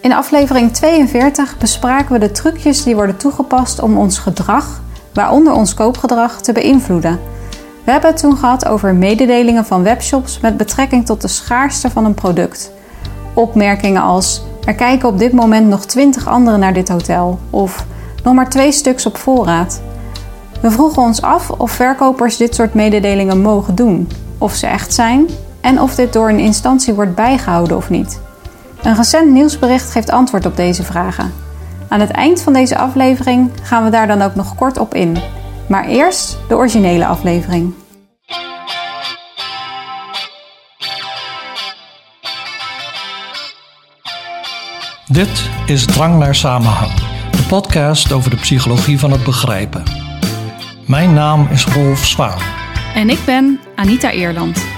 In aflevering 42 bespraken we de trucjes die worden toegepast om ons gedrag, waaronder ons koopgedrag, te beïnvloeden. We hebben het toen gehad over mededelingen van webshops met betrekking tot de schaarste van een product. Opmerkingen als: er kijken op dit moment nog 20 anderen naar dit hotel of nog maar twee stuks op voorraad. We vroegen ons af of verkopers dit soort mededelingen mogen doen, of ze echt zijn en of dit door een instantie wordt bijgehouden of niet. Een recent nieuwsbericht geeft antwoord op deze vragen. Aan het eind van deze aflevering gaan we daar dan ook nog kort op in. Maar eerst de originele aflevering. Dit is Drang naar Samenhang, de podcast over de psychologie van het begrijpen. Mijn naam is Rolf Zwaan. En ik ben Anita Eerland.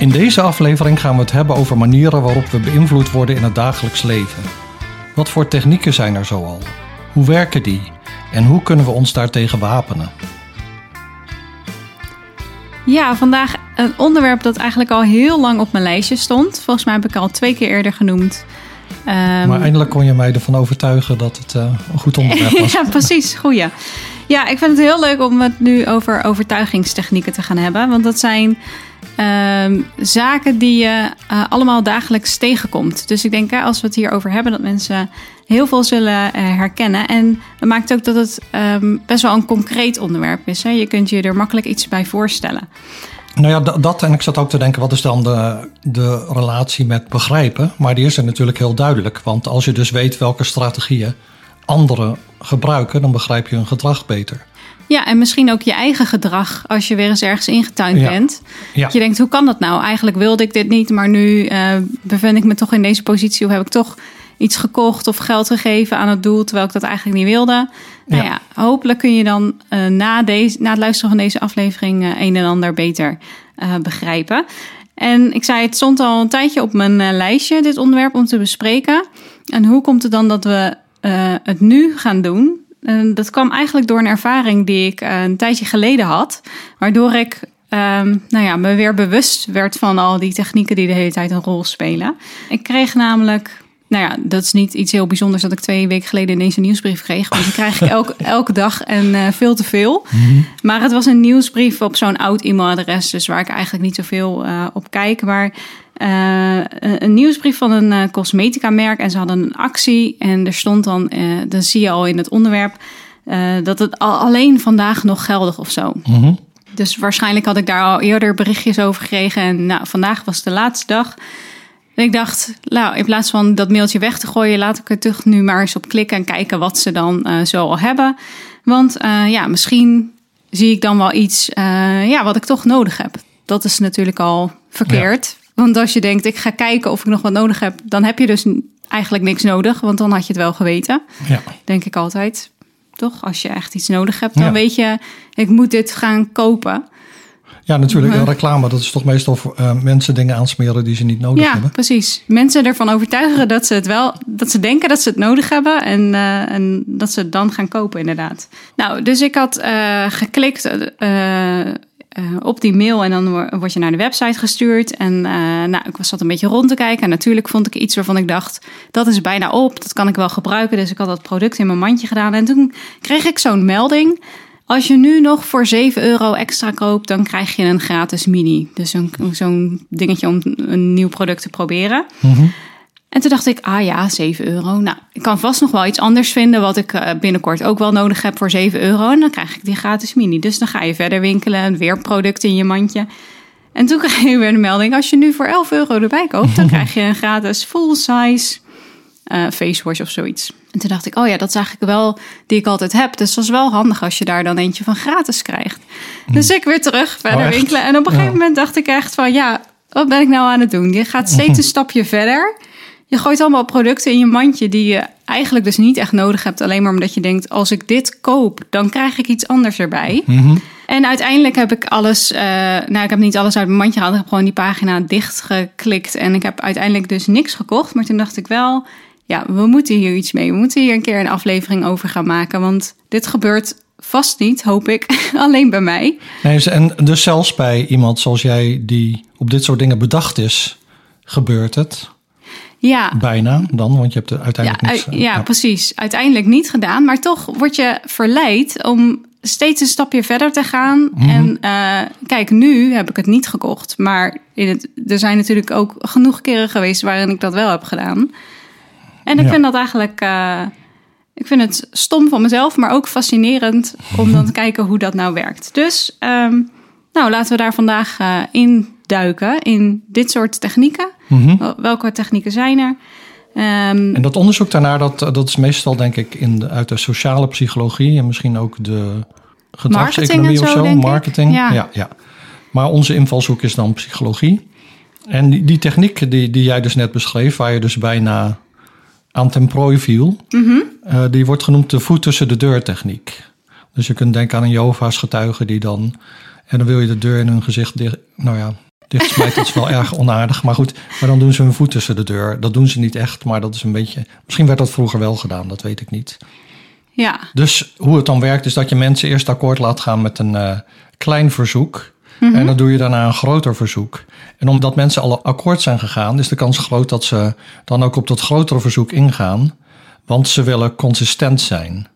In deze aflevering gaan we het hebben over manieren waarop we beïnvloed worden in het dagelijks leven. Wat voor technieken zijn er zoal? Hoe werken die? En hoe kunnen we ons daartegen wapenen? Ja, vandaag een onderwerp dat eigenlijk al heel lang op mijn lijstje stond. Volgens mij heb ik al twee keer eerder genoemd. Um, maar eindelijk kon je mij ervan overtuigen dat het uh, een goed onderwerp was. ja, precies. Goeie. Ja, ik vind het heel leuk om het nu over overtuigingstechnieken te gaan hebben. Want dat zijn um, zaken die je uh, allemaal dagelijks tegenkomt. Dus ik denk, als we het hier over hebben, dat mensen heel veel zullen uh, herkennen. En dat maakt ook dat het um, best wel een concreet onderwerp is. Hè? Je kunt je er makkelijk iets bij voorstellen. Nou ja, dat en ik zat ook te denken, wat is dan de, de relatie met begrijpen? Maar die is er natuurlijk heel duidelijk. Want als je dus weet welke strategieën anderen gebruiken, dan begrijp je hun gedrag beter. Ja, en misschien ook je eigen gedrag als je weer eens ergens ingetuind bent. Ja. Je denkt, hoe kan dat nou? Eigenlijk wilde ik dit niet, maar nu uh, bevind ik me toch in deze positie. Of heb ik toch iets gekocht of geld gegeven aan het doel, terwijl ik dat eigenlijk niet wilde. Nou ja, hopelijk kun je dan uh, na, deze, na het luisteren van deze aflevering uh, een en ander beter begrijpen. En ik zei, het stond al een tijdje op mijn lijstje, dit onderwerp, om te bespreken. En hoe komt het dan dat we het nu gaan doen? En dat kwam eigenlijk door een ervaring die ik eh, een tijdje geleden had, waardoor ik um, nou ja, me weer bewust werd van al die technieken die de hele tijd een rol spelen. Ik kreeg namelijk nou ja, dat is niet iets heel bijzonders dat ik twee weken geleden ineens een nieuwsbrief kreeg. Want die krijg ik elke, elke dag en uh, veel te veel. Mm-hmm. Maar het was een nieuwsbrief op zo'n oud e-mailadres. Dus waar ik eigenlijk niet zoveel uh, op kijk. Maar uh, een nieuwsbrief van een uh, cosmetica merk. En ze hadden een actie. En er stond dan, dan zie je al in het onderwerp... dat het al, alleen vandaag nog geldig of zo. Mm-hmm. Dus waarschijnlijk had ik daar al eerder berichtjes over gekregen. En nou, vandaag was de laatste dag... En ik dacht, nou, in plaats van dat mailtje weg te gooien, laat ik er toch nu maar eens op klikken en kijken wat ze dan uh, zo al hebben. Want uh, ja, misschien zie ik dan wel iets uh, ja, wat ik toch nodig heb. Dat is natuurlijk al verkeerd. Want als je denkt, ik ga kijken of ik nog wat nodig heb, dan heb je dus eigenlijk niks nodig, want dan had je het wel geweten. Ja. Denk ik altijd. Toch? Als je echt iets nodig hebt, dan ja. weet je, ik moet dit gaan kopen. Ja, natuurlijk. Uh Reclame, dat is toch meestal voor uh, mensen dingen aansmeren die ze niet nodig ja, hebben. Ja, precies. Mensen ervan overtuigen dat ze het wel, dat ze denken dat ze het nodig hebben en, uh, en dat ze het dan gaan kopen, inderdaad. Nou, dus ik had uh, geklikt op die mail en dan word je naar de website gestuurd. En nou, ik was zat een beetje rond te kijken. En natuurlijk vond ik iets waarvan ik dacht, dat is bijna op, dat kan ik wel gebruiken. Dus ik had dat product in mijn mandje gedaan. En toen kreeg ik zo'n melding. Als je nu nog voor 7 euro extra koopt, dan krijg je een gratis mini. Dus zo'n dingetje om een nieuw product te proberen. -hmm. En toen dacht ik, ah ja, 7 euro. Nou, ik kan vast nog wel iets anders vinden wat ik binnenkort ook wel nodig heb voor 7 euro. En dan krijg ik die gratis mini. Dus dan ga je verder winkelen, weer producten in je mandje. En toen kreeg je weer de melding, als je nu voor 11 euro erbij koopt, dan krijg je een gratis full size uh, face wash of zoiets. En toen dacht ik, oh ja, dat is eigenlijk wel die ik altijd heb. Dus dat is wel handig als je daar dan eentje van gratis krijgt. Dus ik weer terug verder oh, winkelen. En op een gegeven moment dacht ik echt van, ja, wat ben ik nou aan het doen? Je gaat steeds een stapje verder. Je gooit allemaal producten in je mandje die je eigenlijk dus niet echt nodig hebt. Alleen maar omdat je denkt, als ik dit koop, dan krijg ik iets anders erbij. Mm-hmm. En uiteindelijk heb ik alles, uh, nou ik heb niet alles uit mijn mandje gehaald. Ik heb gewoon die pagina dichtgeklikt. En ik heb uiteindelijk dus niks gekocht. Maar toen dacht ik wel, ja, we moeten hier iets mee. We moeten hier een keer een aflevering over gaan maken. Want dit gebeurt vast niet, hoop ik, alleen bij mij. Nee, en dus zelfs bij iemand zoals jij die op dit soort dingen bedacht is, gebeurt het. Ja. Bijna dan, want je hebt er uiteindelijk ja, niks... ja, ja, precies. Uiteindelijk niet gedaan. Maar toch word je verleid om steeds een stapje verder te gaan. Mhm. En uh, kijk, nu heb ik het niet gekocht. Maar in het, er zijn natuurlijk ook genoeg keren geweest waarin ik dat wel heb gedaan. En ik vind dat eigenlijk... Uh, ik vind het stom van mezelf, maar ook fascinerend om dan te kijken hoe dat nou werkt. Dus um, nou, laten we daar vandaag uh, in duiken in dit soort technieken. Mhm. Welke technieken zijn er? Um, en dat onderzoek daarnaar, dat, dat is meestal denk ik in de, uit de sociale psychologie en misschien ook de gedragseconomie of zo, marketing. Ja. ja. Ja, Maar onze invalshoek is dan psychologie. En die, die techniek die, die jij dus net beschreef, waar je dus bijna aan ten prooi viel, mhm. uh, die wordt genoemd de voet tussen de deur techniek. Dus je kunt denken aan een Jehovah's getuige die dan, en dan wil je de deur in hun gezicht dicht, nou ja, Dat is wel erg onaardig. Maar goed, maar dan doen ze hun voet tussen de deur. Dat doen ze niet echt, maar dat is een beetje... Misschien werd dat vroeger wel gedaan, dat weet ik niet. Ja. Dus hoe het dan werkt, is dat je mensen eerst akkoord laat gaan met een uh, klein verzoek. Mhm. En dan doe je daarna een groter verzoek. En omdat mensen al akkoord zijn gegaan, is de kans groot dat ze dan ook op dat grotere verzoek ingaan. Want ze willen consistent zijn.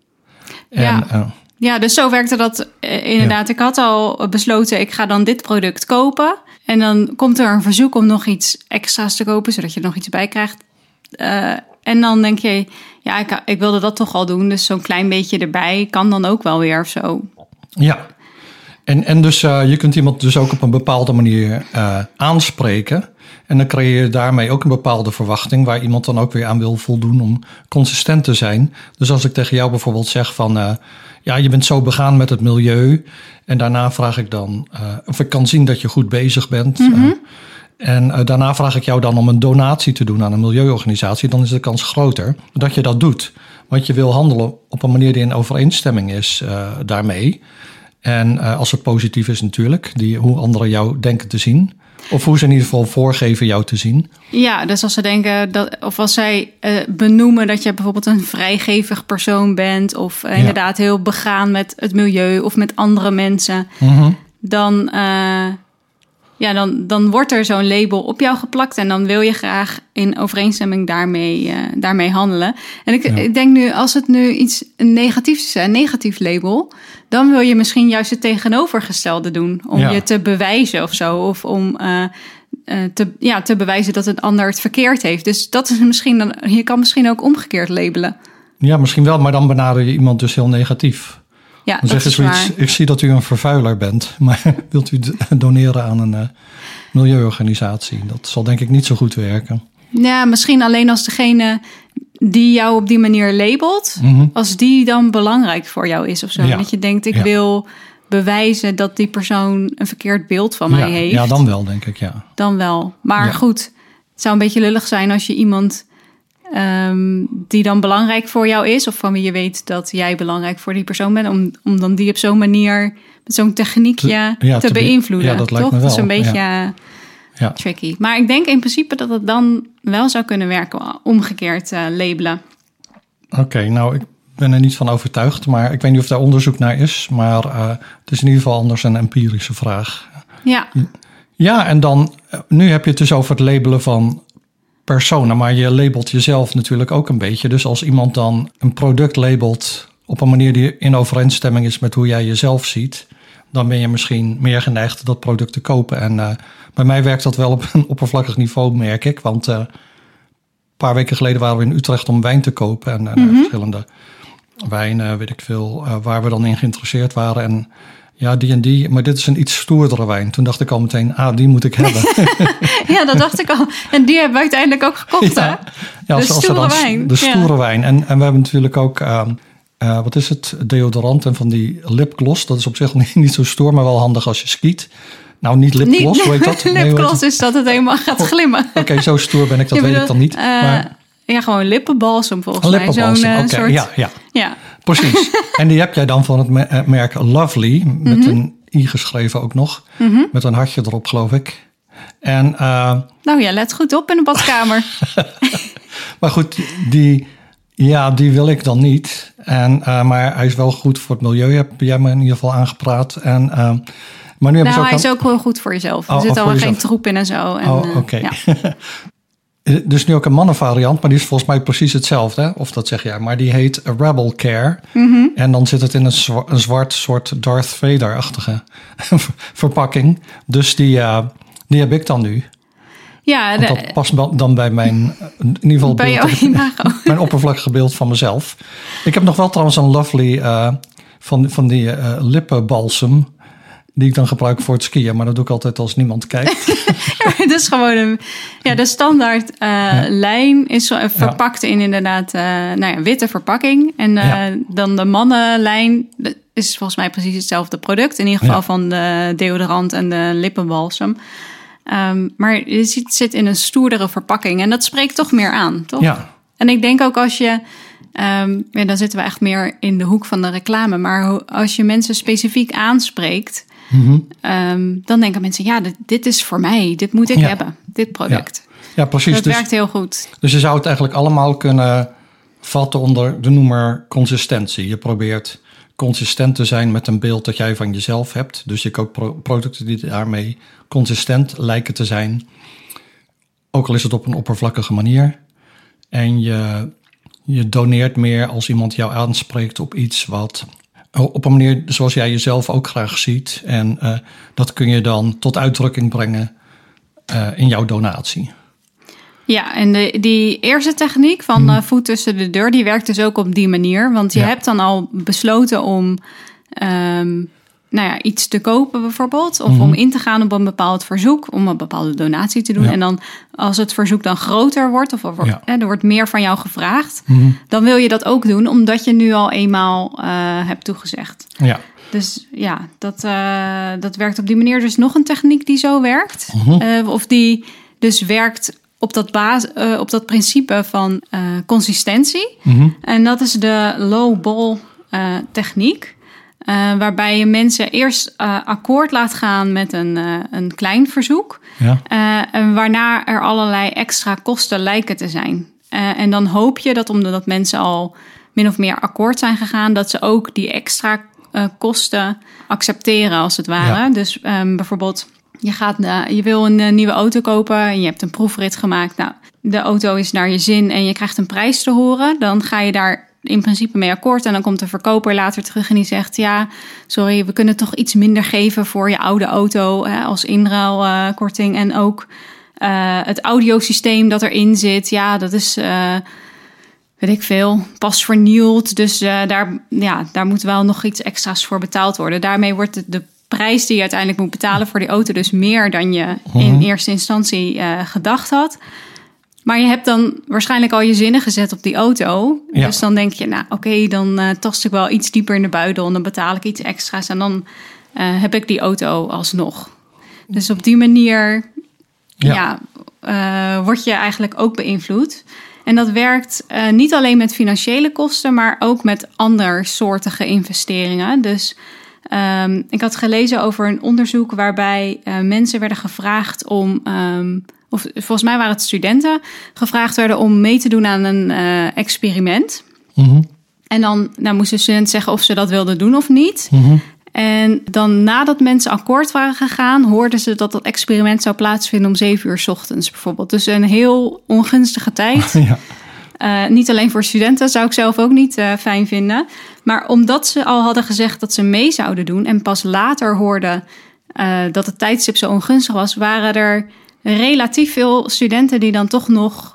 En, ja. Uh, ja, dus zo werkte dat uh, inderdaad. Ik had al besloten, ik ga dan dit product kopen. En dan komt er een verzoek om nog iets extra's te kopen, zodat je nog iets bij krijgt. Uh, en dan denk je, ja, ik, ik wilde dat toch al doen. Dus zo'n klein beetje erbij kan dan ook wel weer of zo. Ja, en, en dus uh, je kunt iemand dus ook op een bepaalde manier uh, aanspreken. En dan creëer je daarmee ook een bepaalde verwachting waar iemand dan ook weer aan wil voldoen om consistent te zijn. Dus als ik tegen jou bijvoorbeeld zeg van uh, ja, je bent zo begaan met het milieu. En daarna vraag ik dan, of ik kan zien dat je goed bezig bent. Mm -hmm. en daarna vraag ik jou dan om een donatie te doen aan een milieuorganisatie. Dan is de kans groter dat je dat doet. Want je wil handelen op een manier die in overeenstemming is daarmee. En uh, als het positief is natuurlijk, die, hoe anderen jou denken te zien. Of hoe ze in ieder geval voorgeven jou te zien. Ja, dus als ze denken dat, of als zij uh, benoemen dat je bijvoorbeeld een vrijgevig persoon bent, of uh, inderdaad heel begaan met het milieu of met andere mensen, mm -hmm. dan, ja, dan, dan wordt er zo'n label op jou geplakt en dan wil je graag in overeenstemming daarmee, uh, daarmee handelen. En ik, ik, denk nu, als het nu iets negatiefs is, een negatief label, dan wil je misschien juist het tegenovergestelde doen. Om je te bewijzen of zo. Of om uh, uh, te, ja, te bewijzen dat een ander het verkeerd heeft. Dus dat is misschien dan, je kan misschien ook omgekeerd labelen. Ja, misschien wel, maar dan benader je iemand dus heel negatief. Ja, dan zeggen zoiets, ik zie dat u een vervuiler bent, maar wilt u doneren aan een uh, milieuorganisatie? Dat zal denk ik niet zo goed werken. Ja, misschien alleen als degene die jou op die manier labelt, mhm. als die dan belangrijk voor jou is of zo. Dat je denkt, ik wil bewijzen dat die persoon een verkeerd beeld van mij heeft. Ja, dan wel, denk ik, ja. Dan wel. Maar goed, het zou een beetje lullig zijn als je iemand um, die dan belangrijk voor jou is, of van wie je weet dat jij belangrijk voor die persoon bent, om, om dan die op zo'n manier, met zo'n techniekje te, te, beïnvloeden. Ja, dat lijkt toch? me wel. Dat is een beetje ja. tricky. Maar ik denk in principe dat het dan wel zou kunnen werken, omgekeerd uh, labelen. Oké, nou ik ben er niet van overtuigd, maar ik weet niet of daar onderzoek naar is. Maar uh, het is in ieder geval anders een empirische vraag. Ja. Ja, en dan, eh, nu heb je het dus over het labelen van personen, maar je labelt jezelf natuurlijk ook een beetje. Dus als iemand dan een product labelt op een manier die in overeenstemming is met hoe jij jezelf ziet, dan ben je misschien meer geneigd dat product te kopen. En uh, bij mij werkt dat wel op een oppervlakkig niveau, merk ik. Want uh, een paar weken geleden waren we in Utrecht om wijn te kopen. En uh, mm-hmm. verschillende wijnen, weet ik veel, waar we dan in geïnteresseerd waren. En ja, die en die, maar dit is een iets stoerdere wijn. Toen dacht ik al meteen, ah, die moet ik hebben. ja, dat dacht ik al. En die hebben we uiteindelijk ook gekocht, ja. hè? Ja, de stoere wijn. De stoere wijn. En, en we hebben natuurlijk ook... Uh, uh, wat is het? Deodorant en van die lipgloss. Dat is op zich niet, niet zo stoer, maar wel handig als je skiet. Nou, niet lipgloss, hoe heet dat? lipgloss is dat het helemaal gaat oh, glimmen. Oké, zo stoer ben ik, dat weet ik dan niet. Uh, maar... Ja, gewoon lippenbalsem volgens mij. Zo'n uh, soort... ja, ja. ja. Precies. en die heb jij dan van het merk Lovely, met mhm. een i geschreven ook nog, mhm. met een hartje erop, geloof ik. En, uh, nou ja, let goed op in de badkamer. maar goed, die, ja, die wil ik dan niet. En, uh, maar hij is wel goed voor het milieu, heb jij me in ieder geval aangepraat. En, uh, maar nu nou, hij is ook wel goed voor jezelf. Er oh, zit oh, al geen troep in en zo. En, oh, oké. Ja. dus nu ook een mannenvariant, maar die is volgens mij precies hetzelfde. Of dat zeg jij, maar die heet Rebel Care. Mhm. En dan zit het in een, een zwart soort Darth Vader-achtige verpakking. Dus die, uh, die heb ik dan nu. Ja, dat past dan bij mijn, in ieder geval bij beeld, mijn oppervlakkige beeld van mezelf. Ik heb nog wel trouwens een lovely uh, van, van die uh, lippenbalsem. Die ik dan gebruik voor het skiën, maar dat doe ik altijd als niemand kijkt. ja, het is gewoon een. Ja, de standaard uh, lijn is verpakt in inderdaad uh, nou ja, witte verpakking. En uh, dan de mannenlijn is volgens mij precies hetzelfde product. In ieder geval van de deodorant en de lippenbalsem. Um, maar je ziet, het zit in een stoerdere verpakking en dat spreekt toch meer aan, toch? Ja. En ik denk ook als je. Um, ja, dan zitten we echt meer in de hoek van de reclame. Maar als je mensen specifiek aanspreekt, Mm um, dan denken mensen: ja, dit, dit, is voor mij, dit moet ik hebben, dit product. Ja, ja precies. Dat dus, werkt heel goed. Dus je zou het eigenlijk allemaal kunnen vatten onder de noemer consistentie. Je probeert consistent te zijn met een beeld dat jij van jezelf hebt. Dus je koopt pro producten die daarmee consistent lijken te zijn. Ook al is het op een oppervlakkige manier. En je, je doneert meer als iemand jou aanspreekt op iets wat op een manier zoals jij jezelf ook graag ziet. En uh, dat kun je dan tot uitdrukking brengen uh, in jouw donatie. Ja, en de, die eerste techniek van hmm. uh, voet tussen de deur, die werkt dus ook op die manier. Want je ja. hebt dan al besloten om um, nou ja, iets te kopen bijvoorbeeld. Of mm -hmm. om in te gaan op een bepaald verzoek, om een bepaalde donatie te doen. Ja. En dan als het verzoek dan groter wordt, of er, Ja. hè, er wordt meer van jou gevraagd, Mhm. dan wil je dat ook doen, omdat je nu al eenmaal uh, hebt toegezegd. Ja. Dus ja, dat, uh, dat werkt op die manier. Dus nog een techniek die zo werkt. Mhm. Uh, of die dus werkt op dat, baas, uh, op dat principe van uh, consistentie. Mhm. En dat is de low ball uh, techniek. Uh, waarbij je mensen eerst uh, akkoord laat gaan met een, uh, een klein verzoek. Ja. en waarna er allerlei extra kosten lijken te zijn. en dan hoop je dat omdat mensen al min of meer akkoord zijn gegaan, dat ze ook die extra kosten accepteren als het ware. Ja. Dus um, bijvoorbeeld, je, gaat, je wil een nieuwe auto kopen en je hebt een proefrit gemaakt. Nou, de auto is naar je zin en je krijgt een prijs te horen. Dan ga je daar in principe mee akkoord. En dan komt de verkoper later terug en die zegt: Ja, sorry, we kunnen toch iets minder geven voor je oude auto hè, als inruilkorting. Uh, en ook uh, het audiosysteem dat erin zit. Ja, dat is. Uh, weet ik veel, pas vernieuwd. Dus daar, ja, daar moet wel nog iets extra's voor betaald worden. Daarmee wordt de, de prijs die je uiteindelijk moet betalen voor die auto dus meer dan je Mhm. in eerste instantie gedacht had. Maar je hebt dan waarschijnlijk al je zinnen gezet op die auto. Ja. Dus dan denk je, nou oké, okay, dan uh, tast ik wel iets dieper in de buidel. En dan betaal ik iets extra's. En dan uh, heb ik die auto alsnog. Dus op die manier ja. ja uh, word je eigenlijk ook beïnvloed. En dat werkt niet alleen met financiële kosten, maar ook met andersoortige investeringen. Dus um, ik had gelezen over een onderzoek waarbij mensen werden gevraagd om... Um, of volgens mij waren het studenten, gevraagd werden om mee te doen aan een uh, experiment. Mm -hmm. En dan nou, moest de student zeggen of ze dat wilden doen of niet. Mm -hmm. En dan nadat mensen akkoord waren gegaan, hoorden ze dat dat experiment zou plaatsvinden om zeven uur s ochtends bijvoorbeeld. Dus een heel ongunstige tijd. ja. Uh, niet alleen voor studenten, zou ik zelf ook niet uh, fijn vinden. Maar omdat ze al hadden gezegd dat ze mee zouden doen en pas later hoorden uh, dat het tijdstip zo ongunstig was, waren er relatief veel studenten die dan toch nog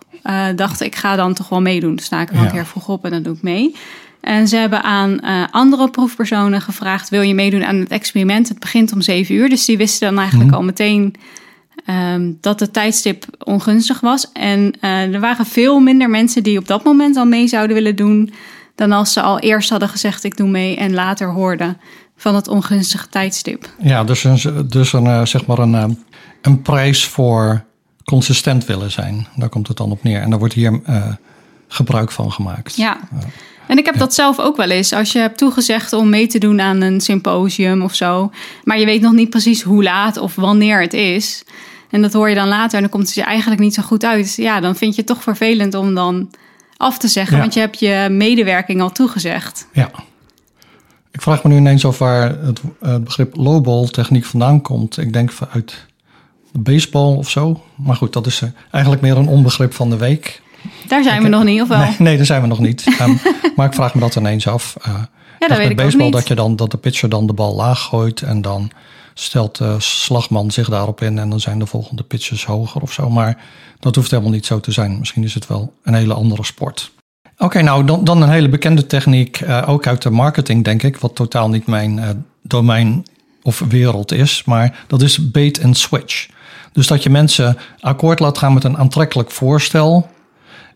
dachten: ik ga dan toch wel meedoen. Dan sta ik een keer vroeg op en dan doe ik mee. En ze hebben aan andere proefpersonen gevraagd: wil je meedoen aan het experiment? Het begint om zeven uur. Dus die wisten dan eigenlijk Mhm. al meteen um, dat het tijdstip ongunstig was. En uh, er waren veel minder mensen die op dat moment al mee zouden willen doen. dan als ze al eerst hadden gezegd: ik doe mee. en later hoorden van het ongunstige tijdstip. Ja, dus een, dus een, uh, zeg maar een, uh, een prijs voor consistent willen zijn. Daar komt het dan op neer. En daar wordt hier uh, gebruik van gemaakt. Ja. En ik heb ja. dat zelf ook wel eens. Als je hebt toegezegd om mee te doen aan een symposium of zo. maar je weet nog niet precies hoe laat of wanneer het is. En dat hoor je dan later en dan komt het je eigenlijk niet zo goed uit. Ja, dan vind je het toch vervelend om dan af te zeggen. Ja. Want je hebt je medewerking al toegezegd. Ja. Ik vraag me nu ineens of waar het, het begrip lowball techniek vandaan komt. Ik denk uit baseball of zo. Maar goed, dat is eigenlijk meer een onbegrip van de week. Daar zijn we nog niet, of wel? Nee, nee daar zijn we nog niet. Um, maar ik vraag me dat ineens af. Uh, ja, dat weet ik baseball dat je dan dat de pitcher dan de bal laag gooit en dan stelt de slagman zich daarop in en dan zijn de volgende pitches hoger of zo. Maar dat hoeft helemaal niet zo te zijn. Misschien is het wel een hele andere sport. Oké, nou dan, dan een hele bekende techniek, uh, ook uit de marketing denk ik, wat totaal niet mijn uh, domein of wereld is, maar dat is bait and switch. Dus dat je mensen akkoord laat gaan met een aantrekkelijk voorstel,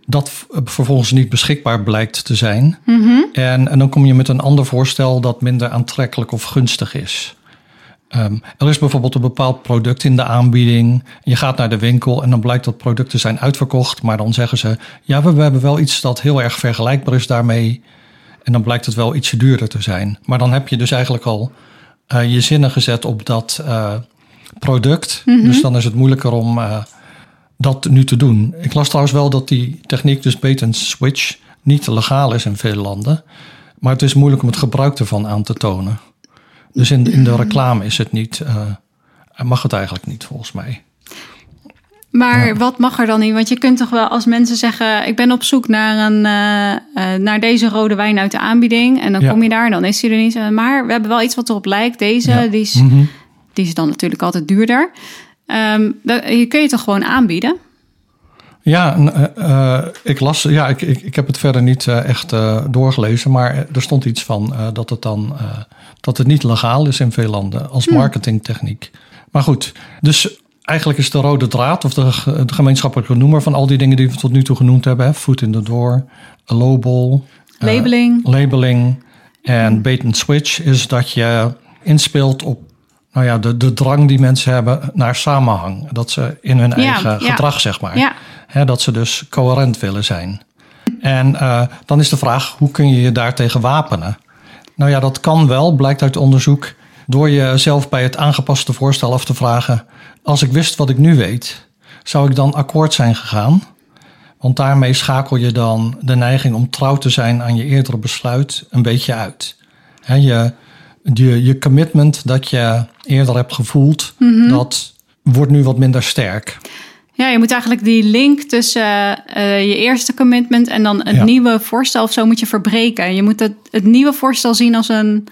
dat vervolgens niet beschikbaar blijkt te zijn. Mm en, en dan kom je met een ander voorstel dat minder aantrekkelijk of gunstig is. Um, er is bijvoorbeeld een bepaald product in de aanbieding. Je gaat naar de winkel en dan blijkt dat product te zijn uitverkocht. Maar dan zeggen ze, ja, we hebben wel iets dat heel erg vergelijkbaar is daarmee. En dan blijkt het wel ietsje duurder te zijn. Maar dan heb je dus eigenlijk al uh, je zinnen gezet op dat uh, product. Mm -hmm. Dus dan is het moeilijker om uh, dat nu te doen. Ik las trouwens wel dat die techniek, dus and switch, niet legaal is in veel landen. Maar het is moeilijk om het gebruik ervan aan te tonen. Dus in, in de reclame is het niet, uh, mag het eigenlijk niet volgens mij. Maar ja. wat mag er dan niet? Want je kunt toch wel als mensen zeggen: Ik ben op zoek naar, een, uh, uh, naar deze rode wijn uit de aanbieding. En dan ja. kom je daar en dan is die er niet. Maar we hebben wel iets wat erop lijkt. Deze, ja. die, is, mm -hmm. die is dan natuurlijk altijd duurder. Um, je kun je toch gewoon aanbieden? Ja, uh, ik las, ja, ik, ik, ik heb het verder niet uh, echt uh, doorgelezen, maar er stond iets van dat het dan dat het niet legaal is in veel landen als marketingtechniek. Maar goed, dus eigenlijk is de rode draad of de, de gemeenschappelijke noemer van al die dingen die we tot nu toe genoemd hebben, hè, foot in the door, lowball, labeling, labeling en bait and switch, is dat je inspeelt op nou ja, de, de drang die mensen hebben naar samenhang. Dat ze in hun ja, eigen ja. gedrag, zeg maar. Ja. Hè, dat ze dus coherent willen zijn. En uh, dan is de vraag, hoe kun je je daartegen wapenen? Nou ja, dat kan wel, blijkt uit onderzoek, door jezelf bij het aangepaste voorstel af te vragen: als ik wist wat ik nu weet, zou ik dan akkoord zijn gegaan? Want daarmee schakel je dan de neiging om trouw te zijn aan je eerdere besluit een beetje uit. He, je, je, je commitment dat je eerder hebt gevoeld, Mhm. mm -hmm. dat wordt nu wat minder sterk. Ja, je moet eigenlijk die link tussen uh, je eerste commitment en dan het ja. nieuwe voorstel of zo moet je verbreken. Je moet het, het nieuwe voorstel zien als een,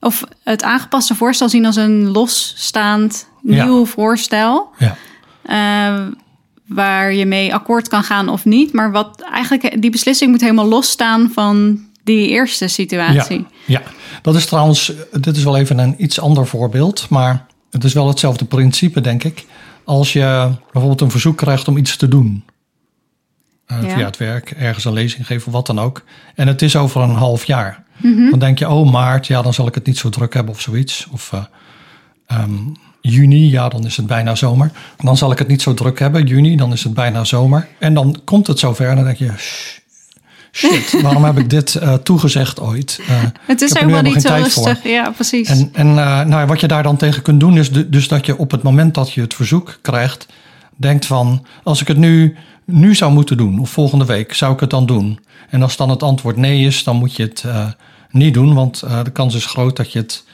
of het aangepaste voorstel zien als een losstaand nieuw ja. voorstel. Ja. Uh, waar je mee akkoord kan gaan of niet. Maar wat eigenlijk, die beslissing moet helemaal losstaan van die eerste situatie. Ja, ja. dat is trouwens, dit is wel even een iets ander voorbeeld, maar het is wel hetzelfde principe, denk ik als je bijvoorbeeld een verzoek krijgt om iets te doen. Uh, ja. Via het werk, ergens een lezing geven of wat dan ook. En het is over een half jaar. Mm -hmm. Dan denk je, oh maart, ja, dan zal ik het niet zo druk hebben of zoiets. Of uh, um, juni, ja, dan is het bijna zomer. Dan zal ik het niet zo druk hebben. Juni, dan is het bijna zomer. En dan komt het zover en dan denk je, shit, waarom heb ik dit uh, toegezegd ooit? Uh, het is helemaal niet zo rustig, ja, precies. En, en uh, nou, wat je daar dan tegen kunt doen, is de, dus dat je op het moment dat je het verzoek krijgt, denkt van, als ik het nu, nu zou moeten doen, of volgende week, zou ik het dan doen? En als dan het antwoord nee is, dan moet je het niet doen, want de kans is groot dat je het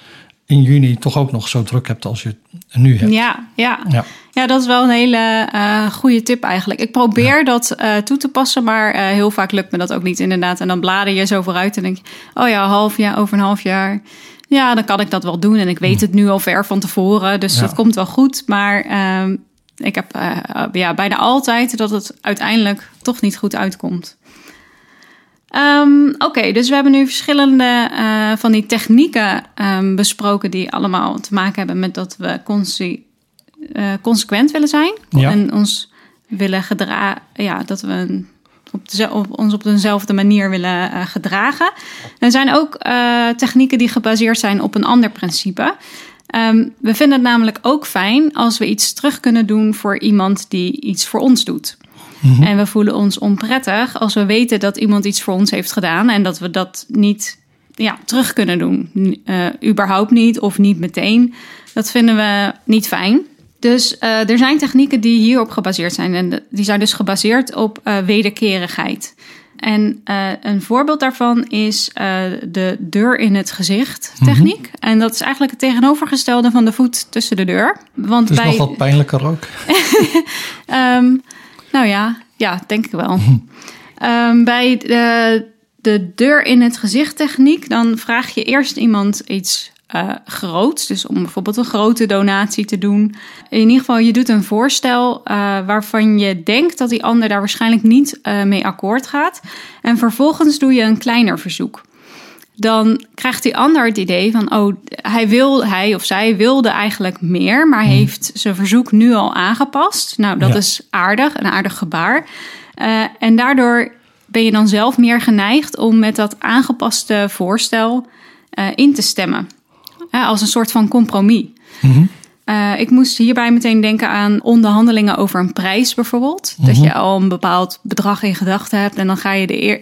in juni toch ook nog zo druk hebt als je het nu hebt. Ja, ja. ja. ja dat is wel een hele uh, goede tip eigenlijk. Ik probeer ja. dat uh, toe te passen, maar uh, heel vaak lukt me dat ook niet inderdaad. En dan blader je zo vooruit en denk je, oh ja, half jaar, over een half jaar. Ja, dan kan ik dat wel doen. En ik weet het nu al ver van tevoren, dus ja. dat komt wel goed. Maar ehm, ik heb ja, bijna altijd dat het uiteindelijk toch niet goed uitkomt. Um, Oké, okay, dus we hebben nu verschillende uh, van die technieken um, besproken die allemaal te maken hebben met dat we conse uh, consequent willen zijn ja. en ons willen gedragen, ja, dat we op, de, op, ons op dezelfde manier willen uh, gedragen. Er zijn ook technieken die gebaseerd zijn op een ander principe. Um, we vinden het namelijk ook fijn als we iets terug kunnen doen voor iemand die iets voor ons doet. Mhm. Mm -hmm. En we voelen ons onprettig als we weten dat iemand iets voor ons heeft gedaan en dat we dat niet ja, terug kunnen doen. Uh, überhaupt niet of niet meteen. Dat vinden we niet fijn. Dus uh, er zijn technieken die hierop gebaseerd zijn. En die zijn dus gebaseerd op uh, wederkerigheid. En uh, een voorbeeld daarvan is uh, de deur in het gezicht techniek. Mm -hmm. En dat is eigenlijk het tegenovergestelde van de voet tussen de deur. Want het is bij... nog wat pijnlijker ook. um, nou ja, ja, denk ik wel. um, bij de, de deur in het gezicht techniek, dan vraag je eerst iemand iets uh, groots. Dus om bijvoorbeeld een grote donatie te doen. In ieder geval, je doet een voorstel uh, waarvan je denkt dat die ander daar waarschijnlijk niet uh, mee akkoord gaat. En vervolgens doe je een kleiner verzoek. Dan krijgt die ander het idee van, oh, hij, wil, hij of zij wilde eigenlijk meer, maar heeft zijn verzoek nu al aangepast. Nou, dat ja. is aardig, een aardig gebaar. en daardoor ben je dan zelf meer geneigd om met dat aangepaste voorstel in te stemmen als een soort van compromis. Uh, ik moest hierbij meteen denken aan onderhandelingen over een prijs bijvoorbeeld. -hmm. Dat je al een bepaald bedrag in gedachten hebt en dan ga je de eer,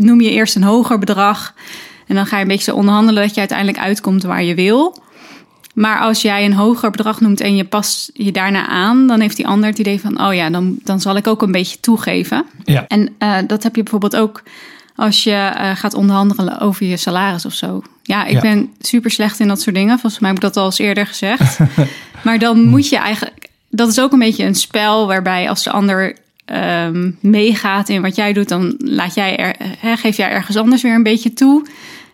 noem je eerst een hoger bedrag. En dan ga je een beetje zo onderhandelen dat je uiteindelijk uitkomt waar je wil. Maar als jij een hoger bedrag noemt en je past je daarna aan, dan heeft die ander het idee van: oh ja, dan, dan zal ik ook een beetje toegeven. Ja. En uh, dat heb je bijvoorbeeld ook als je uh, gaat onderhandelen over je salaris of zo. Ja, ik ja. ben super slecht in dat soort dingen. Volgens mij heb ik dat al eens eerder gezegd. maar dan moet je eigenlijk. Dat is ook een beetje een spel waarbij als de ander um, meegaat in wat jij doet, dan laat jij er, hè, geef jij ergens anders weer een beetje toe.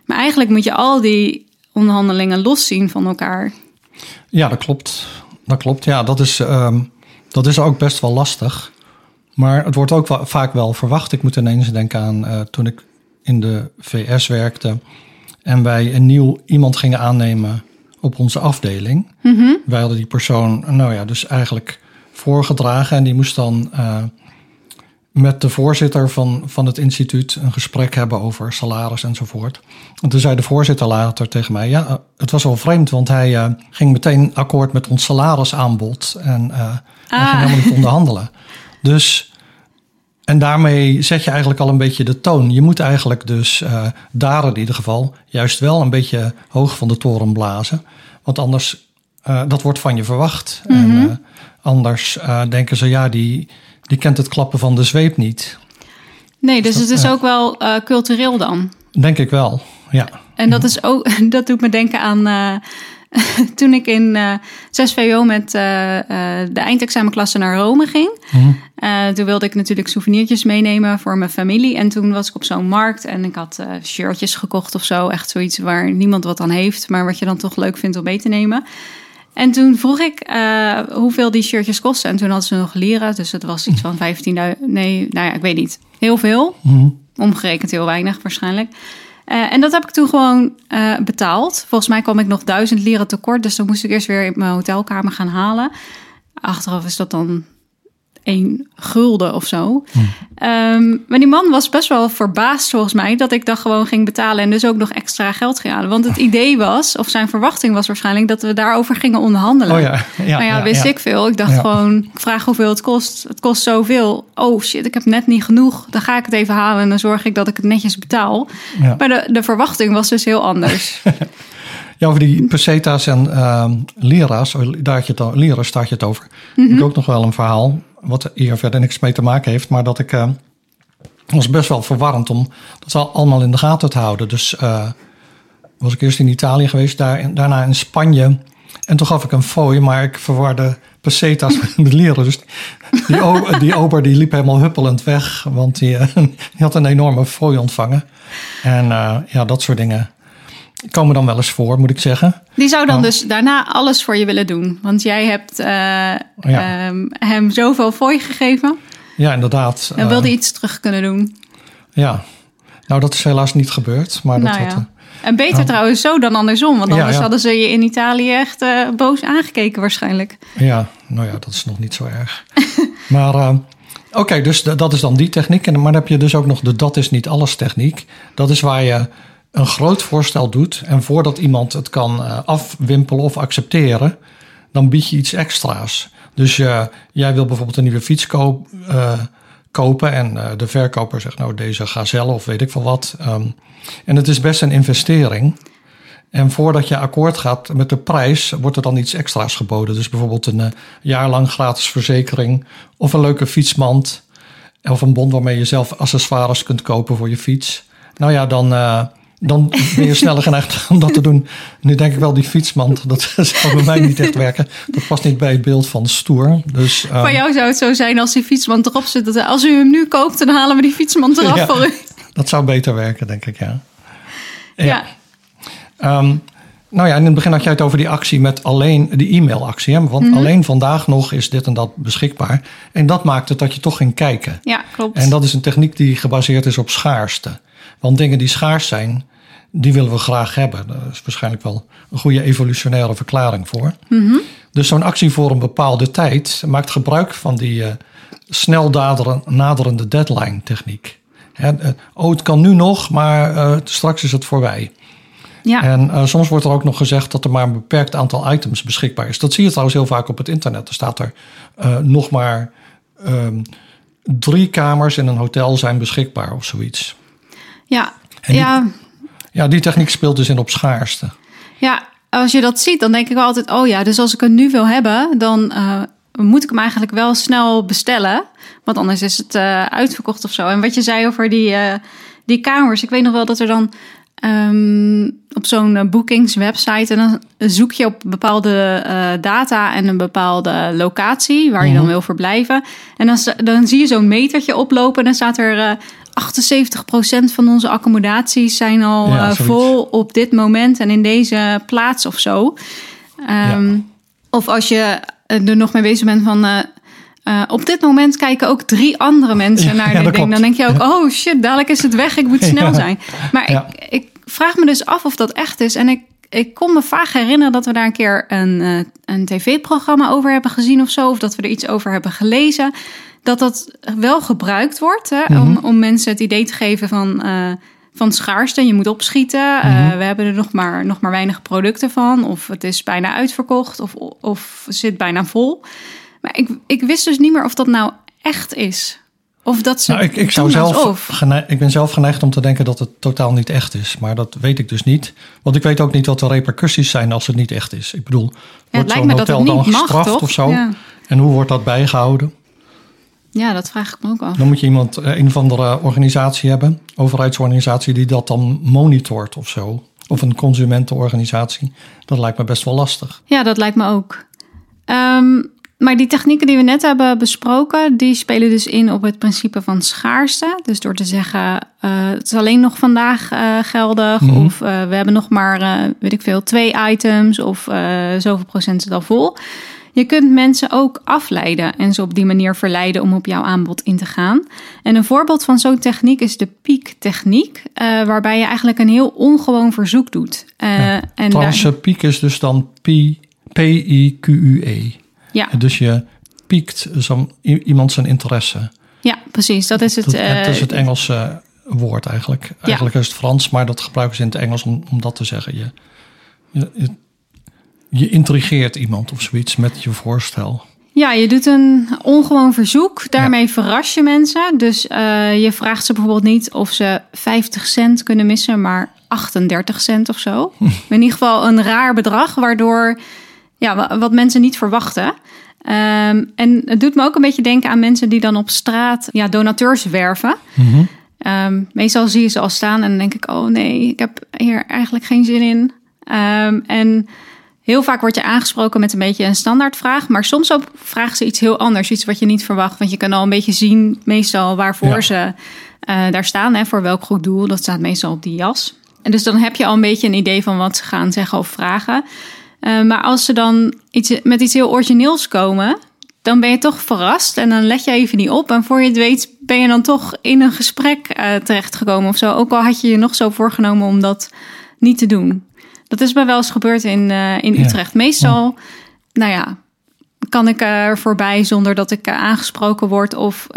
Maar eigenlijk moet je al die onderhandelingen loszien van elkaar. Ja, dat klopt. Dat klopt. Ja, dat is, um, dat is ook best wel lastig. Maar het wordt ook wel, vaak wel verwacht. Ik moet ineens denken aan uh, toen ik in de VS werkte en wij een nieuw iemand gingen aannemen op onze afdeling. Mm -hmm. Wij hadden die persoon, nou ja, dus eigenlijk voorgedragen en die moest dan uh, met de voorzitter van, van het instituut een gesprek hebben over salaris enzovoort. En toen zei de voorzitter later tegen mij: Ja, het was wel vreemd, want hij uh, ging meteen akkoord met ons salarisaanbod en uh, ah. ging helemaal niet onderhandelen. Dus, en daarmee zet je eigenlijk al een beetje de toon. Je moet eigenlijk dus uh, daar in ieder geval juist wel een beetje hoog van de toren blazen. Want anders, dat wordt van je verwacht. Mm -hmm. En uh, anders denken ze, ja, die, die kent het klappen van de zweep niet. Nee, dus, dus het is ook wel cultureel dan? Denk ik wel, ja. En dat, is ook, dat doet me denken aan toen ik in uh, 6 VO met de eindexamenklasse naar Rome ging. Mm. toen wilde ik natuurlijk souvenirtjes meenemen voor mijn familie. En toen was ik op zo'n markt en ik had shirtjes gekocht of zo. Echt zoiets waar niemand wat aan heeft, maar wat je dan toch leuk vindt om mee te nemen. En toen vroeg ik hoeveel die shirtjes kosten. En toen hadden ze nog leren, dus het was iets van 15.000. Nee, nou ja, ik weet niet. Heel veel. Mm. Omgerekend heel weinig waarschijnlijk. Uh, en dat heb ik toen gewoon uh, betaald. Volgens mij kwam ik nog duizend leren tekort. Dus dan moest ik eerst weer in mijn hotelkamer gaan halen. Achteraf is dat dan één gulden of zo. Hm. Um, maar die man was best wel verbaasd volgens mij dat ik dat gewoon ging betalen en dus ook nog extra geld ging halen. Want het idee was, of zijn verwachting was waarschijnlijk dat we daarover gingen onderhandelen. Oh ja, ja, maar ja, ja wist ik veel. Ik dacht gewoon, ik vraag hoeveel het kost. Het kost zoveel. Oh shit, ik heb net niet genoeg. Dan ga ik het even halen en dan zorg ik dat ik het netjes betaal. Maar de, de verwachting was dus heel anders. Ja, over die peseta's en uh, lira's, daar je het, lira's staat je het over. Mm -hmm. Ik ook nog wel een verhaal wat hier verder niks mee te maken heeft, maar dat ik uh, was best wel verwarrend om dat allemaal in de gaten te houden. Dus uh, was ik eerst in Italië geweest, daar, daarna in Spanje. En toen gaf ik een fooi, maar ik verwarde pesetas met leren. Dus die, ober die liep helemaal huppelend weg, want die, die had een enorme fooi ontvangen. En ja, dat soort dingen komen dan wel eens voor, moet ik zeggen. Die zou dan dus daarna alles voor je willen doen. Want jij hebt uh, ja. um, hem zoveel fooi gegeven. Ja, inderdaad. Dan wilde uh, iets terug kunnen doen. Ja, nou dat is helaas niet gebeurd. Maar dat nou, had, ja. En beter trouwens zo dan andersom. Want anders ja, hadden ze je in Italië echt uh, boos aangekeken waarschijnlijk. Ja, nou ja, dat is nog niet zo erg. maar uh, oké, okay, dus dat is dan die techniek. En, maar dan heb je dus ook nog de dat is niet alles techniek. Dat is waar je een groot voorstel doet en voordat iemand het kan uh, afwimpelen of accepteren, dan bied je iets extra's. Dus uh, jij wil bijvoorbeeld een nieuwe fiets koop, uh, kopen en de verkoper zegt nou deze gazelle of weet ik veel wat. Um, en het is best een investering. En voordat je akkoord gaat met de prijs, wordt er dan iets extra's geboden. Dus bijvoorbeeld een jaar lang gratis verzekering of een leuke fietsmand. of een bon waarmee je zelf accessoires kunt kopen voor je fiets. Nou ja, dan, dan ben je sneller geneigd om dat te doen. Nu denk ik wel, die fietsmand, dat zou bij mij niet echt werken. Dat past niet bij het beeld van stoer. Dus, uh, Voor jou zou het zo zijn als die fietsmand erop zit. Dat als u hem nu koopt, dan halen we die fietsmand eraf voor u. Dat zou beter werken, denk ik, ja. Ja. ja. Um, nou ja, in het begin had jij het over die actie met alleen die e-mailactie. Hè? Want mhm. alleen vandaag nog is dit en dat beschikbaar. En dat maakt het dat je toch ging kijken. Ja, klopt. En dat is een techniek die gebaseerd is op schaarste. Want dingen die schaars zijn, die willen we graag hebben. Daar is waarschijnlijk wel een goede evolutionaire verklaring voor. Mhm. Dus zo'n actie voor een bepaalde tijd maakt gebruik van die uh, snel naderende deadline techniek. Hè, uh, oh, het kan nu nog, maar uh, straks is het voorbij. Ja. En soms wordt er ook nog gezegd dat er maar een beperkt aantal items beschikbaar is. Dat zie je trouwens heel vaak op het internet. Er staat er nog maar um, drie kamers in een hotel zijn beschikbaar of zoiets. Ja, ja. Ja, die techniek speelt dus in op schaarste. Ja, als je dat ziet, dan denk ik wel altijd: oh ja, dus als ik het nu wil hebben, dan uh, moet ik hem eigenlijk wel snel bestellen. Want anders is het uitverkocht of zo. En wat je zei over die, die kamers, ik weet nog wel dat er dan Um, op zo'n boekingswebsite. En dan zoek je op bepaalde data en een bepaalde locatie waar je dan mhm. wil verblijven. En dan, dan zie je zo'n metertje oplopen en dan staat er eh, 78% van onze accommodaties zijn al vol op dit moment en in deze plaats of zo. Um, ja. Of als je er nog mee bezig bent van uh, op dit moment kijken ook drie andere mensen naar dit ding. Dan denk je ook, oh shit, dadelijk is het weg, ik moet snel zijn. Maar ik, ik, vraag me dus af of dat echt is. En ik, ik kon me vaak herinneren dat we daar een keer een, een tv-programma over hebben gezien of zo. Of dat we er iets over hebben gelezen. Dat dat wel gebruikt wordt hè, om, mhm. om mensen het idee te geven van... Uh, van schaarste. Je moet opschieten. Mhm. we hebben er nog maar, nog maar weinig producten van. Of het is bijna uitverkocht. Of, of zit bijna vol. Maar ik, ik wist dus niet meer of dat nou echt is. Of dat ze. Nou, ik, ik, zou zelf ik ben zelf geneigd om te denken dat het totaal niet echt is. Maar dat weet ik dus niet. Want ik weet ook niet wat de repercussies zijn als het niet echt is. Ik bedoel, wordt zo'n hotel dan gestraft of zo? En hoe wordt dat bijgehouden? Ja, dat vraag ik me ook af. Dan moet je iemand, eh, een of andere organisatie hebben, overheidsorganisatie, die dat dan monitort of zo. Of een consumentenorganisatie. Dat lijkt me best wel lastig. Ja, dat lijkt me ook. Um, maar die technieken die we net hebben besproken, die spelen dus in op het principe van schaarste. Dus door te zeggen, uh, het is alleen nog vandaag uh, geldig. Mhm. Of uh, we hebben nog maar, weet ik veel, twee items. Of zoveel procent zit al vol. Je kunt mensen ook afleiden en ze op die manier verleiden om op jouw aanbod in te gaan. En een voorbeeld van zo'n techniek is de piek-techniek, waarbij je eigenlijk een heel ongewoon verzoek doet. Ja, en daar... piek is dus dan P-I-Q-U-E. Ja. Dus je piekt zo, iemand zijn interesse. Ja, precies. Dat is het. Dat, het is het eh, Engelse woord eigenlijk. Eigenlijk is het Frans, maar dat gebruiken ze in het Engels om, om dat te zeggen. Je, je, je intrigeert iemand of zoiets met je voorstel. Ja, je doet een ongewoon verzoek. Daarmee verras je mensen. Dus uh, je vraagt ze bijvoorbeeld niet of ze 50 cent kunnen missen, maar 38 cent of zo. in ieder geval een raar bedrag, waardoor ja, wat mensen niet verwachten. Um, en het doet me ook een beetje denken aan mensen die dan op straat ja, donateurs werven. Mm um, meestal zie je ze al staan en dan denk ik, oh nee, ik heb hier eigenlijk geen zin in. Um, en heel vaak word je aangesproken met een beetje een standaardvraag, maar soms ook vragen ze iets heel anders, iets wat je niet verwacht. Want je kan al een beetje zien, meestal waarvoor ze uh, daar staan, hè, voor welk goed doel. Dat staat meestal op die jas. En dus dan heb je al een beetje een idee van wat ze gaan zeggen of vragen. Uh, maar als ze dan iets, met iets heel origineels komen, dan ben je toch verrast en dan let je even niet op. En voor je het weet ben je dan toch in een gesprek uh, terechtgekomen of zo. Ook al had je je nog zo voorgenomen om dat niet te doen. Dat is bij wel eens gebeurd in, uh, in Utrecht. Meestal, nou ja, kan ik er voorbij zonder dat ik aangesproken word of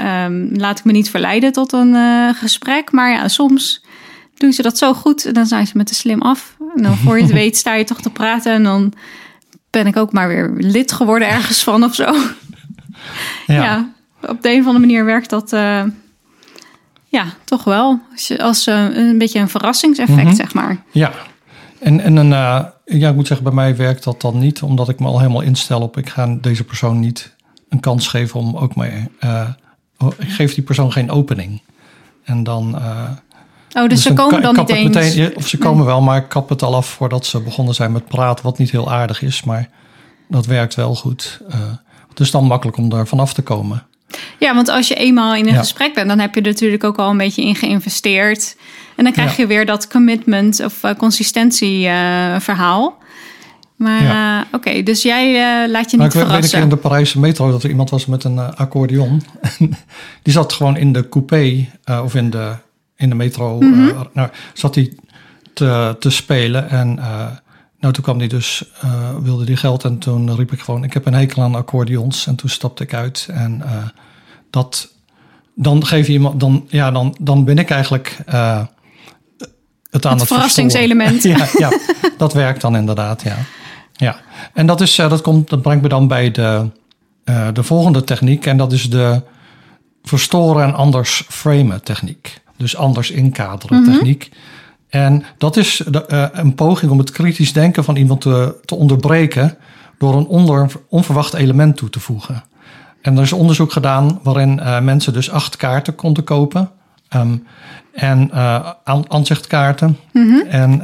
um, laat ik me niet verleiden tot een gesprek. Maar ja, soms doen ze dat zo goed en dan zijn ze met de slim af. En dan voor je het weet sta je toch te praten en dan ben ik ook maar weer lid geworden ergens van of zo. Ja, op de een of andere manier werkt dat uh, ja, toch wel. Als, als een beetje een verrassingseffect, mm zeg maar. Ja, en, en een, uh, ja, ik moet zeggen, bij mij werkt dat dan niet, omdat ik me al helemaal instel op ik ga deze persoon niet een kans geven om ook maar oh, ik geef die persoon geen opening. En dan. Uh, oh, dus, ze komen dan niet eens. Meteen, of ze komen wel, maar ik kap het al af voordat ze begonnen zijn met praten, wat niet heel aardig is, maar dat werkt wel goed. Uh, het is dan makkelijk om daar vanaf te komen. Ja, want als je eenmaal in een gesprek bent, dan heb je er natuurlijk ook al een beetje in geïnvesteerd. En dan krijg je weer dat commitment of uh, consistentie verhaal. Maar ja. uh, oké, dus jij laat je niet ik verrassen. Ik weet in de Parijse metro dat er iemand was met een accordeon. die zat gewoon in de coupé of in de, in de metro. Mm -hmm. nou, zat hij te, te spelen. En nou, toen kwam hij dus, wilde die geld. En toen riep ik gewoon, ik heb een hekel aan accordeons. En toen stapte ik uit. En dat, dan geef je iemand, dan, ja, dan, dan ben ik eigenlijk het aan het, het verrassingselement. ja, ja, dat werkt dan inderdaad, ja. Ja, en dat, is, eh, dat, komt, dat brengt me dan bij de, uh, de volgende techniek. En dat is de verstoren en anders framen techniek. Dus anders inkaderen mhm. techniek. En dat is de, uh, een poging om het kritisch denken van iemand te, te onderbreken door een onder, onverwacht element toe te voegen. En er is onderzoek gedaan waarin uh, mensen dus acht kaarten konden kopen. Um, en uh, aanzichtkaarten. Mm -hmm. En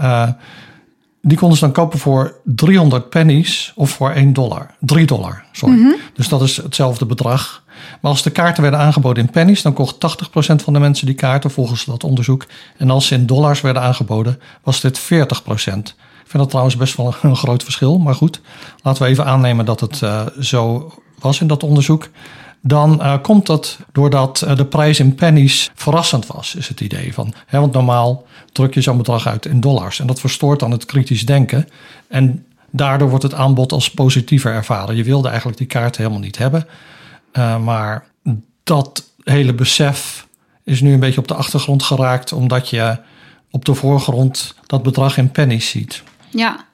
die konden ze dan kopen voor 300 pennies of voor 1 dollar. 3 dollar, sorry. Mhm. Dus dat is hetzelfde bedrag. Maar als de kaarten werden aangeboden in pennies, dan kocht 80% van de mensen die kaarten volgens dat onderzoek. En als ze in dollars werden aangeboden, was dit 40%. Ik vind dat trouwens best wel een groot verschil. Maar goed, laten we even aannemen dat het uh, zo was in dat onderzoek dan uh, komt dat doordat uh, de prijs in pennies verrassend was, is het idee van. Hè, want normaal druk je zo'n bedrag uit in dollars en dat verstoort dan het kritisch denken. En daardoor wordt het aanbod als positiever ervaren. Je wilde eigenlijk die kaart helemaal niet hebben, uh, maar dat hele besef is nu een beetje op de achtergrond geraakt, omdat je op de voorgrond dat bedrag in pennies ziet. Ja,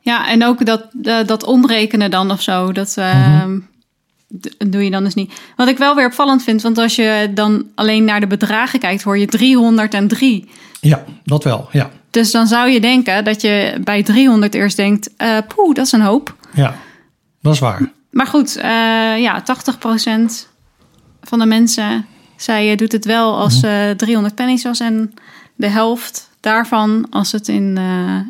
ja en ook dat, dat omrekenen dan of zo. Dat. Mm doe je dan dus niet. Wat ik wel weer opvallend vind, want als je dan alleen naar de bedragen kijkt, hoor je 303. Ja, dat wel, ja. Dus dan zou je denken dat je bij 300 eerst denkt, uh, poeh, dat is een hoop. Ja, dat is waar. Maar goed, uh, ja, 80% van de mensen zei je doet het wel als uh, mhm. 300 pennies was en de helft daarvan als het in,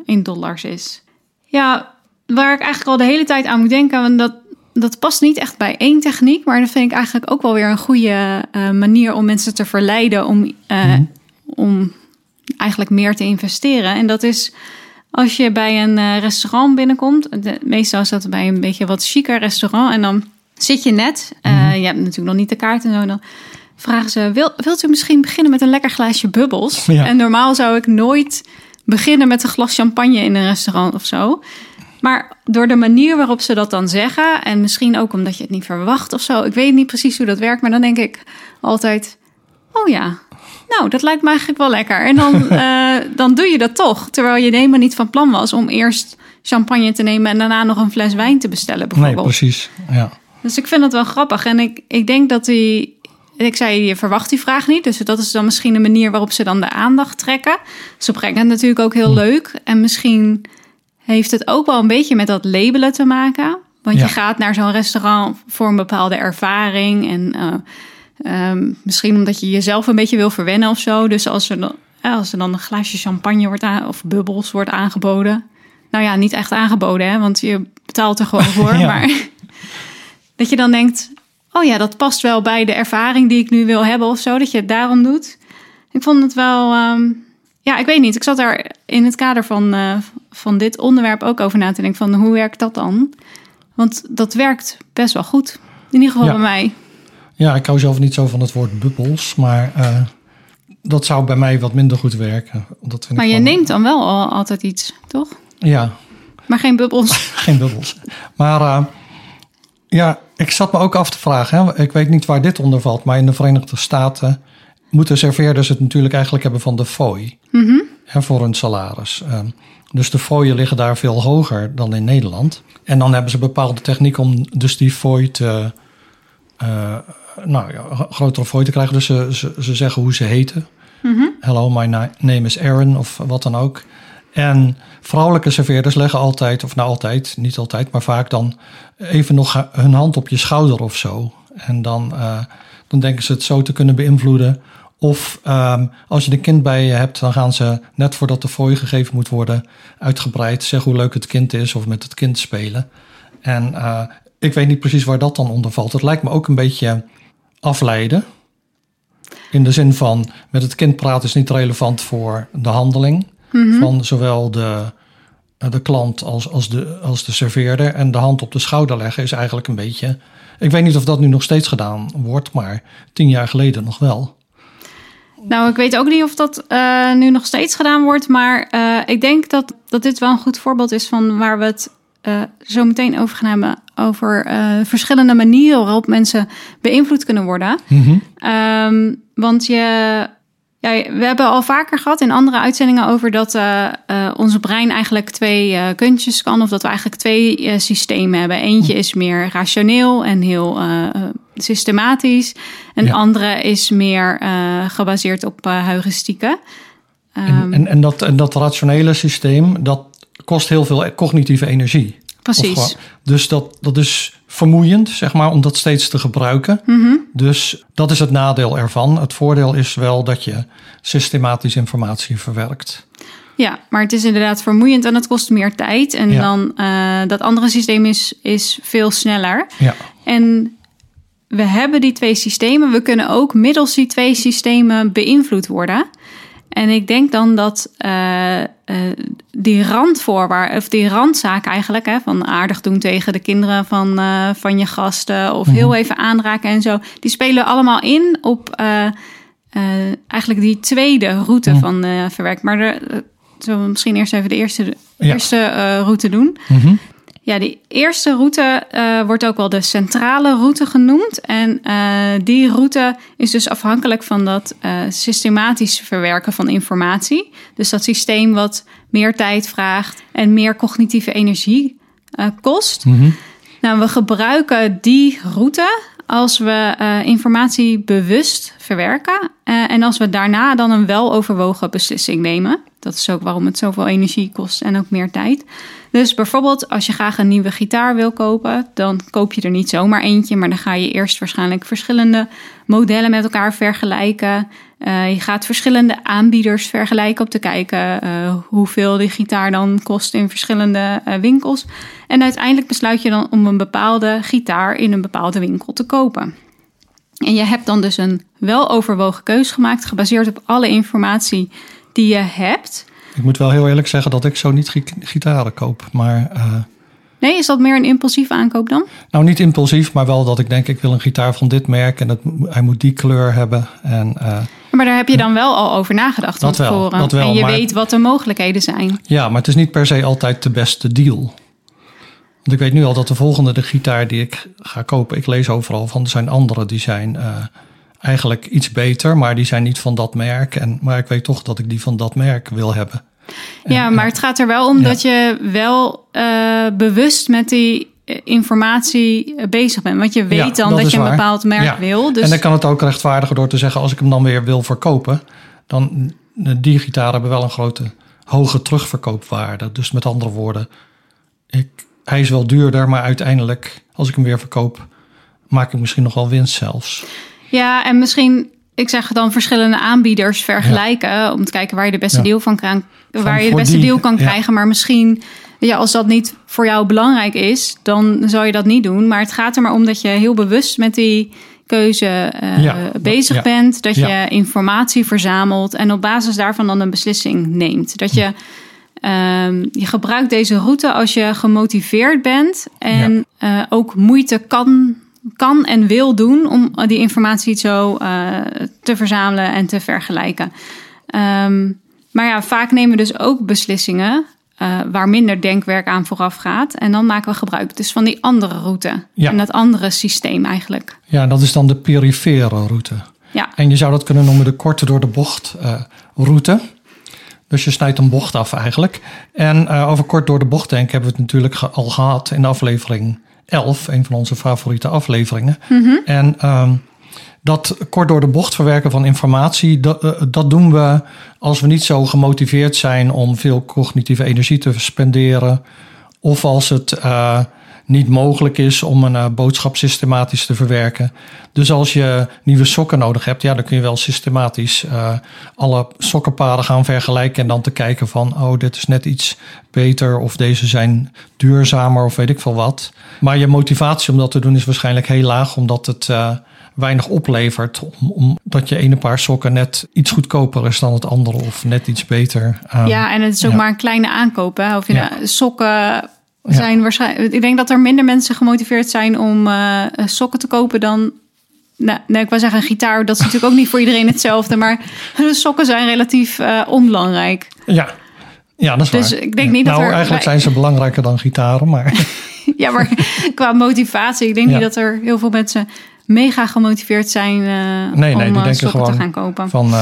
in dollars is. Ja, waar ik eigenlijk al de hele tijd aan moet denken, want dat dat past niet echt bij één techniek, maar dat vind ik eigenlijk ook wel weer een goede uh, manier om mensen te verleiden om, uh, mm. om eigenlijk meer te investeren. En dat is als je bij een uh, restaurant binnenkomt, de, meestal is dat bij een beetje wat chiquer restaurant, en dan zit je net, mm. je hebt natuurlijk nog niet de kaart en zo, dan vragen ze, Wil, wilt u misschien beginnen met een lekker glaasje bubbels? Ja. En normaal zou ik nooit beginnen met een glas champagne in een restaurant of zo. Maar door de manier waarop ze dat dan zeggen, en misschien ook omdat je het niet verwacht of zo, ik weet niet precies hoe dat werkt, maar dan denk ik altijd: oh ja, nou, dat lijkt me eigenlijk wel lekker. En dan, uh, dan doe je dat toch, terwijl je helemaal niet van plan was om eerst champagne te nemen en daarna nog een fles wijn te bestellen, bijvoorbeeld. Nee, precies. Ja. Dus ik vind dat wel grappig. En ik, ik denk dat die. Ik zei, je verwacht die vraag niet. Dus dat is dan misschien een manier waarop ze dan de aandacht trekken. Ze brengen het natuurlijk ook heel hm. leuk. En misschien heeft het ook wel een beetje met dat labelen te maken. Want je gaat naar zo'n restaurant voor een bepaalde ervaring. En uh, um, misschien omdat je jezelf een beetje wil verwennen of zo. Dus als er dan, als er dan een glaasje champagne wordt aan, of bubbels wordt aangeboden. Nou ja, niet echt aangeboden, hè, want je betaalt er gewoon voor. Maar dat je dan denkt: oh ja, dat past wel bij de ervaring die ik nu wil hebben of zo. Dat je het daarom doet. Ik vond het wel. Um, ja, ik weet niet. Ik zat daar in het kader van, uh, van dit onderwerp ook over na te denken. Van hoe werkt dat dan? Want dat werkt best wel goed. In ieder geval bij mij. Ja, ik hou zelf niet zo van het woord bubbels. Maar uh, dat zou bij mij wat minder goed werken. Dat vind maar je neemt dan wel al, altijd iets, toch? Ja. Maar geen bubbels. geen bubbels. Maar uh, ja, ik zat me ook af te vragen. Hè? Ik weet niet waar dit onder valt. Maar in de Verenigde Staten moeten serveerders het natuurlijk eigenlijk hebben van de fooi mm voor hun salaris. Ehm, dus de fooien liggen daar veel hoger dan in Nederland. En dan hebben ze bepaalde techniek om dus die fooi te... Uh, nou ja, grotere fooi te krijgen. Dus ze, ze, ze zeggen hoe ze heten. Mm Hello, my name is Aaron of wat dan ook. En vrouwelijke serveerders leggen altijd, of nou altijd, niet altijd, maar vaak dan even nog hun hand op je schouder of zo. En dan, uh, dan denken ze het zo te kunnen beïnvloeden. Of um, als je een kind bij je hebt, dan gaan ze net voordat de fooi gegeven moet worden, uitgebreid zeggen hoe leuk het kind is of met het kind spelen. En uh, ik weet niet precies waar dat dan onder valt. Het lijkt me ook een beetje afleiden. In de zin van met het kind praten is niet relevant voor de handeling mhm. van zowel de, eh, de klant als, als, de, als de serveerder. En de hand op de schouder leggen is eigenlijk een beetje. Ik weet niet of dat nu nog steeds gedaan wordt, maar tien jaar geleden nog wel. Nou, ik weet ook niet of dat uh, nu nog steeds gedaan wordt. Maar uh, ik denk dat, dat dit wel een goed voorbeeld is van waar we het uh, zo meteen over gaan hebben. Over verschillende manieren waarop mensen beïnvloed kunnen worden. Mm -hmm. want je, ja, we hebben al vaker gehad in andere uitzendingen over dat uh, uh, onze brein eigenlijk twee uh, kuntjes kan. Of dat we eigenlijk twee systemen hebben. Eentje is meer rationeel en heel systematisch. En de andere is meer gebaseerd op heuristieken. Um, en, en, en, dat, en dat rationele systeem, dat kost heel veel cognitieve energie. Precies. dus dat, dat is vermoeiend, zeg maar, om dat steeds te gebruiken. Mm Dus dat is het nadeel ervan. Het voordeel is wel dat je systematisch informatie verwerkt. Ja, maar het is inderdaad vermoeiend en het kost meer tijd. En dan uh, dat andere systeem is, is veel sneller. Ja. En we hebben die twee systemen. We kunnen ook middels die twee systemen beïnvloed worden. En ik denk dan dat uh, uh, die randvoorwaarden, of die randzaak eigenlijk, hè, van aardig doen tegen de kinderen van, uh, van je gasten, of heel mhm. even aanraken en zo, die spelen allemaal in op eigenlijk die tweede route mm. van verwerk. Maar de, zullen we misschien eerst even de eerste, ja. eerste route doen? Mm -hmm. Ja, die eerste route uh, wordt ook wel de centrale route genoemd. En uh, die route is dus afhankelijk van dat uh, systematisch verwerken van informatie. Dus dat systeem wat meer tijd vraagt en meer cognitieve energie kost. Mm -hmm. Nou, we gebruiken die route als we informatie bewust verwerken. en als we daarna dan een weloverwogen beslissing nemen. Dat is ook waarom het zoveel energie kost en ook meer tijd. Dus bijvoorbeeld als je graag een nieuwe gitaar wil kopen, dan koop je er niet zomaar eentje, maar dan ga je eerst waarschijnlijk verschillende modellen met elkaar vergelijken. Uh, je gaat verschillende aanbieders vergelijken om te kijken uh, hoeveel die gitaar dan kost in verschillende uh, winkels. En uiteindelijk besluit je dan om een bepaalde gitaar in een bepaalde winkel te kopen. En je hebt dan dus een weloverwogen keus gemaakt, gebaseerd op alle informatie die je hebt. Ik moet wel heel eerlijk zeggen dat ik zo niet gitaren koop. Maar, nee, is dat meer een impulsieve aankoop dan? Nou, niet impulsief, maar wel dat ik denk ik wil een gitaar van dit merk en dat, hij moet die kleur hebben. En, uh, maar daar heb je dan wel al over nagedacht van dat tevoren. Wel, dat wel, en je weet wat de mogelijkheden zijn. Ja, maar het is niet per se altijd de beste deal. Want ik weet nu al dat de volgende de gitaar die ik ga kopen, ik lees overal van, er zijn andere die zijn uh, eigenlijk iets beter, maar die zijn niet van dat merk. En, maar ik weet toch dat ik die van dat merk wil hebben. Ja, maar het gaat er wel om dat je wel uh, bewust met die eh, informatie eh, bezig bent. Want je weet dan dat, je een bepaald merk wil. Dus... En dan kan het ook rechtvaardigen door te zeggen... als ik hem dan weer wil verkopen... dan die gitaren hebben wel een grote hoge terugverkoopwaarde. Dus met andere woorden, ik, hij is wel duurder... maar uiteindelijk, als ik hem weer verkoop... maak ik misschien nog wel winst zelfs. Ja, en misschien, ik zeg dan verschillende aanbieders vergelijken. Om te kijken waar je de beste ja. deal van kan, waar je de beste deal kan krijgen. Maar misschien, ja, als dat niet voor jou belangrijk is, dan zou je dat niet doen. Maar het gaat er maar om dat je heel bewust met die keuze uh, bezig bent. Dat je informatie verzamelt en op basis daarvan dan een beslissing neemt. Dat je. Um, je gebruikt deze route als je gemotiveerd bent en uh, ook moeite kan kan en wil doen om die informatie zo uh, te verzamelen en te vergelijken. Um, maar ja, vaak nemen we dus ook beslissingen uh, waar minder denkwerk aan vooraf gaat. En dan maken we gebruik dus van die andere route. Ja. En dat andere systeem eigenlijk. Ja, dat is dan de perifere route. Ja. En je zou dat kunnen noemen de korte door de bocht uh, route. Dus je snijdt een bocht af eigenlijk. En uh, over kort door de bocht denken hebben we het natuurlijk al gehad in de aflevering 11, een van onze favoriete afleveringen. Mhm. En um, dat kort door de bocht verwerken van informatie, dat, uh, dat doen we als we niet zo gemotiveerd zijn om veel cognitieve energie te spenderen. Of als het uh, niet mogelijk is om een uh, boodschap systematisch te verwerken. Dus als je nieuwe sokken nodig hebt, ja, dan kun je wel systematisch uh, alle sokkenpaden gaan vergelijken en dan te kijken van, oh, dit is net iets beter of deze zijn duurzamer of weet ik veel wat. Maar je motivatie om dat te doen is waarschijnlijk heel laag, omdat het uh, weinig oplevert. Omdat je ene paar sokken net iets goedkoper is dan het andere of net iets beter. ja, en het is ook maar een kleine aankoop. Hè? Of je ja. nou, sokken zijn waarschijnlijk. Ik denk dat er minder mensen gemotiveerd zijn om uh, sokken te kopen dan. Nou, nee, ik wil zeggen, een gitaar, dat is natuurlijk ook niet voor iedereen hetzelfde. Maar sokken zijn relatief uh, onbelangrijk. Ja. ja, dat is dus waar. ik denk niet nou, dat er. Eigenlijk zijn ze belangrijker dan gitaren, maar. ja, maar qua motivatie, ik denk niet dat er heel veel mensen mega gemotiveerd zijn uh, nee, nee, om die sokken te gaan kopen. Van,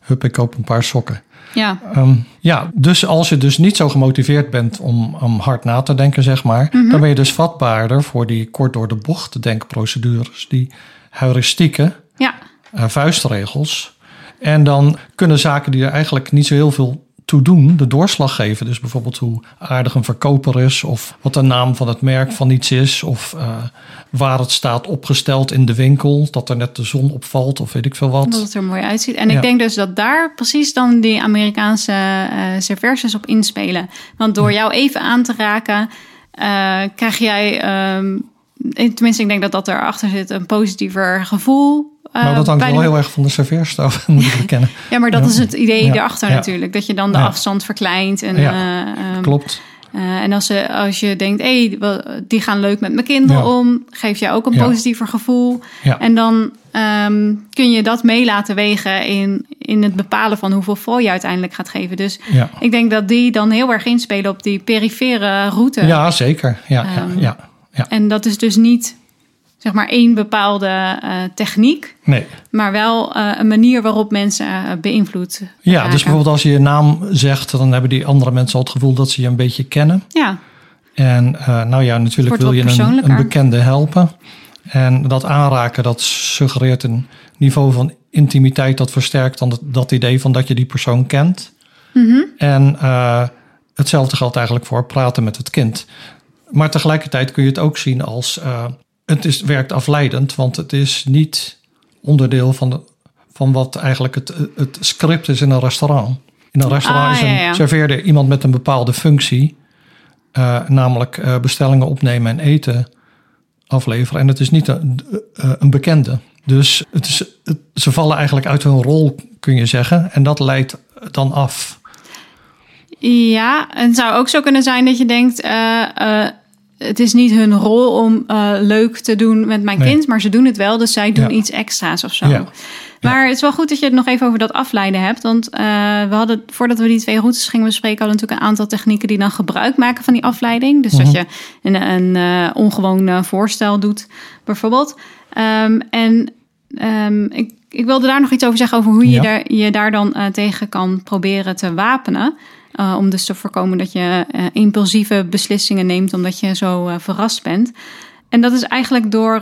hup, ik koop een paar sokken. Ja. Um, ja, dus als je dus niet zo gemotiveerd bent om, om hard na te denken, zeg maar, mm -hmm. dan ben je dus vatbaarder voor die kort door de bocht denkprocedures, die heuristieken, ja. uh, vuistregels. En dan kunnen zaken die er eigenlijk niet zo heel veel toe doen, de doorslag geven. Dus bijvoorbeeld hoe aardig een verkoper is, of wat de naam van het merk van iets is, of uh, waar het staat opgesteld in de winkel, dat er net de zon opvalt, of weet ik veel wat. Dat het er mooi uitziet. En ja. ik denk dus dat daar precies dan die Amerikaanse uh, serverses op inspelen. Want door jou even aan te raken, uh, krijg jij. Um, tenminste, ik denk dat dat erachter zit, een positiever gevoel nou, dat hangt wel heel erg van de serveerstaf, moet ik bekennen. ja, maar dat ja. is het idee ja. erachter ja. natuurlijk. Dat je dan de afstand verkleint. En, ja. uh, um, Klopt. Uh, en als, ze, als je denkt, hé, hey, die gaan leuk met mijn kinderen om, geef je ook een positiever gevoel. En dan um, kun je dat mee laten wegen in, in het bepalen van hoeveel vol je uiteindelijk gaat geven. Dus ik denk dat die dan heel erg inspelen op die perifere route. Ja, zeker. Ja, um, ja, ja, En dat is dus niet zeg maar één bepaalde uh, techniek. Nee. Maar wel uh, een manier waarop mensen uh, beïnvloed Ja, raken. dus bijvoorbeeld als je je naam zegt, dan hebben die andere mensen al het gevoel dat ze je een beetje kennen. Ja. En nou ja, natuurlijk wil je een, een, bekende helpen. En dat aanraken, dat suggereert een niveau van intimiteit dat versterkt dan dat, dat idee van dat je die persoon kent. Mm -hmm. En hetzelfde geldt eigenlijk voor praten met het kind. Maar tegelijkertijd kun je het ook zien als het is, werkt afleidend, want het is niet onderdeel van, de, van wat eigenlijk het, het script is in een restaurant. In een restaurant ah, is een, ja, ja. serveerde iemand met een bepaalde functie, uh, namelijk uh, bestellingen opnemen en eten afleveren. En het is niet een, uh, een bekende. Dus het is, het, ze vallen eigenlijk uit hun rol, kun je zeggen. En dat leidt dan af. Ja, en het zou ook zo kunnen zijn dat je denkt het is niet hun rol om uh, leuk te doen met mijn nee. kind, maar ze doen het wel, dus zij doen ja. iets extra's of zo. Ja. Maar het is wel goed dat je het nog even over dat afleiden hebt. Want uh, we hadden, voordat we die twee routes gingen bespreken, hadden we natuurlijk een aantal technieken die dan gebruik maken van die afleiding. Dus dat je een, een uh, ongewoon voorstel doet, bijvoorbeeld. Um, en um, ik, ik wilde daar nog iets over zeggen over hoe je, ja. daar, je daar dan tegen kan proberen te wapenen. Uh, om dus te voorkomen dat je uh, impulsieve beslissingen neemt omdat je zo uh, verrast bent. En dat is eigenlijk door,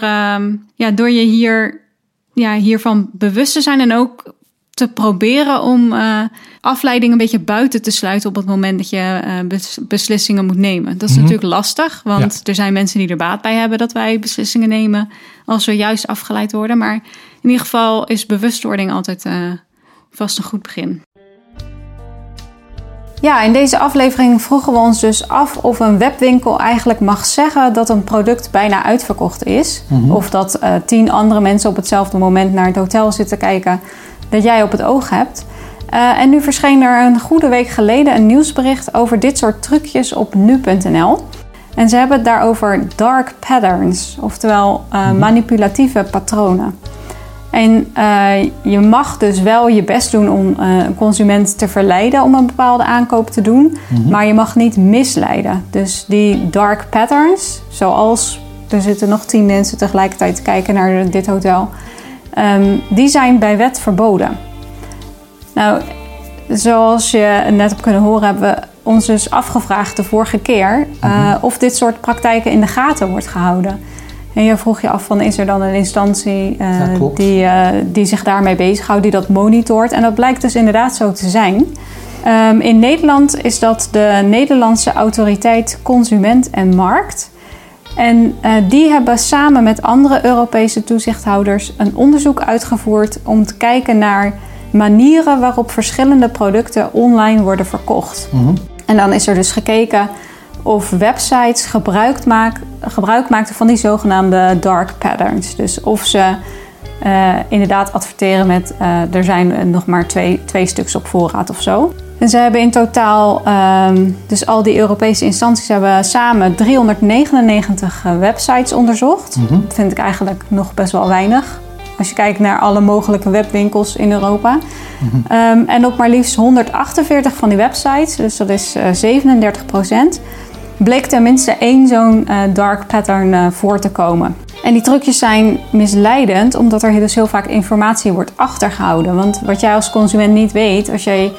ja, door je hier, ja, hiervan bewust te zijn en ook te proberen om afleiding een beetje buiten te sluiten op het moment dat je bes beslissingen moet nemen. Dat is mm -hmm. natuurlijk lastig, want ja. er zijn mensen die er baat bij hebben dat wij beslissingen nemen als we juist afgeleid worden. Maar in ieder geval is bewustwording altijd vast een goed begin. Ja, in deze aflevering vroegen we ons dus af of een webwinkel eigenlijk mag zeggen dat een product bijna uitverkocht is. Mhm. Of dat uh, tien andere mensen op hetzelfde moment naar het hotel zitten kijken dat jij op het oog hebt. Uh, en nu verscheen er een goede week geleden een nieuwsbericht over dit soort trucjes op nu.nl. En ze hebben het daarover dark patterns, oftewel uh, mm-hmm. manipulatieve patronen. En uh, je mag dus wel je best doen om uh, een consument te verleiden om een bepaalde aankoop te doen, mm-hmm. maar je mag niet misleiden. Dus die dark patterns, zoals er zitten nog tien mensen tegelijkertijd te kijken naar dit hotel, um, die zijn bij wet verboden. Nou, zoals je net hebt kunnen horen, hebben we ons dus afgevraagd de vorige keer uh, mm-hmm. of dit soort praktijken in de gaten wordt gehouden. En je vroeg je af van is er dan een instantie uh, ja, die, uh, die zich daarmee bezighoudt, die dat monitort. En dat blijkt dus inderdaad zo te zijn. Um, in Nederland is dat de Nederlandse Autoriteit Consument en Markt. En uh, die hebben samen met andere Europese toezichthouders een onderzoek uitgevoerd om te kijken naar manieren waarop verschillende producten online worden verkocht. Mm En dan is er dus gekeken of websites gebruik, maak, gebruik maakten van die zogenaamde dark patterns. Dus of ze uh, inderdaad adverteren met uh, er zijn nog maar twee, twee stuks op voorraad of zo. En ze hebben in totaal, um, dus al die Europese instanties hebben samen 399 uh, websites onderzocht. Mm -hmm. Dat vind ik eigenlijk nog best wel weinig. Als je kijkt naar alle mogelijke webwinkels in Europa. Mm -hmm. um, en op maar liefst 148 van die websites, dus dat is 37 procent, bleek tenminste één zo'n uh, dark pattern uh, voor te komen. En die trucjes zijn misleidend, omdat er dus heel vaak informatie wordt achtergehouden. Want wat jij als consument niet weet, als jij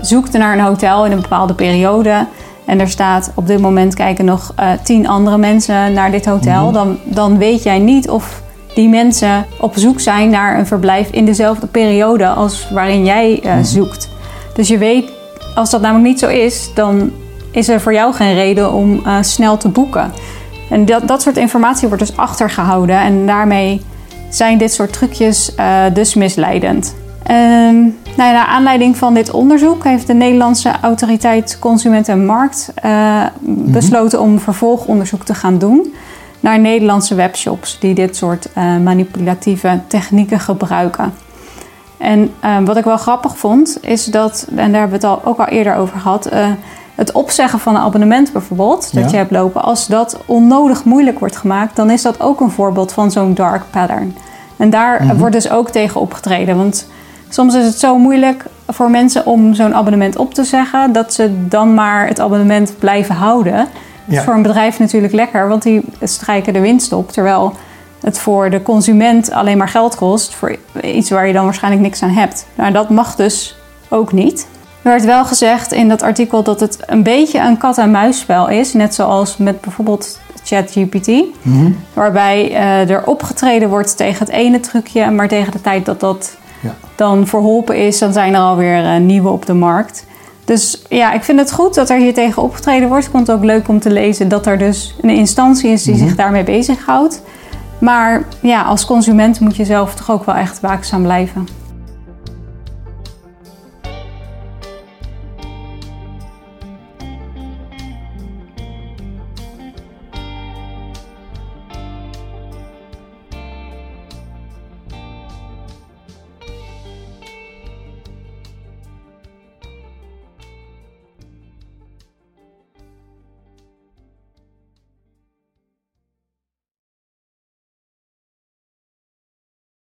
zoekt naar een hotel in een bepaalde periode en er staat op dit moment kijken nog uh, tien andere mensen naar dit hotel, mm-hmm. dan, dan weet jij niet of die mensen op zoek zijn naar een verblijf in dezelfde periode als waarin jij uh, zoekt. Dus je weet, als dat namelijk niet zo is, dan is er voor jou geen reden om uh, snel te boeken. En dat, dat soort informatie wordt dus achtergehouden en daarmee zijn dit soort trucjes uh, dus misleidend. En, nou ja, naar aanleiding van dit onderzoek heeft de Nederlandse Autoriteit Consument en Markt uh, besloten om vervolgonderzoek te gaan doen naar Nederlandse webshops die dit soort uh, manipulatieve technieken gebruiken. En wat ik wel grappig vond, is dat, en daar hebben we het al, ook al eerder over gehad, het opzeggen van een abonnement bijvoorbeeld, dat je hebt lopen, als dat onnodig moeilijk wordt gemaakt, dan is dat ook een voorbeeld van zo'n dark pattern. En daar mhm. wordt dus ook tegen opgetreden. Want soms is het zo moeilijk voor mensen om zo'n abonnement op te zeggen, dat ze dan maar het abonnement blijven houden. Ja. Dat is voor een bedrijf natuurlijk lekker, want die strijken de winst op. Terwijl het voor de consument alleen maar geld kost voor iets waar je dan waarschijnlijk niks aan hebt. Nou, dat mag dus ook niet. Er werd wel gezegd in dat artikel dat het een beetje een kat-en-muisspel is. Net zoals met bijvoorbeeld ChatGPT. Mm Waarbij uh, er opgetreden wordt tegen het ene trucje, maar tegen de tijd dat dat ja. dan verholpen is, dan zijn er alweer uh, nieuwe op de markt. Dus ja, ik vind het goed dat er hier tegen opgetreden wordt. Ik vond het ook leuk om te lezen dat er dus een instantie is die mm zich daarmee bezighoudt. Maar ja, als consument moet je zelf toch ook wel echt waakzaam blijven.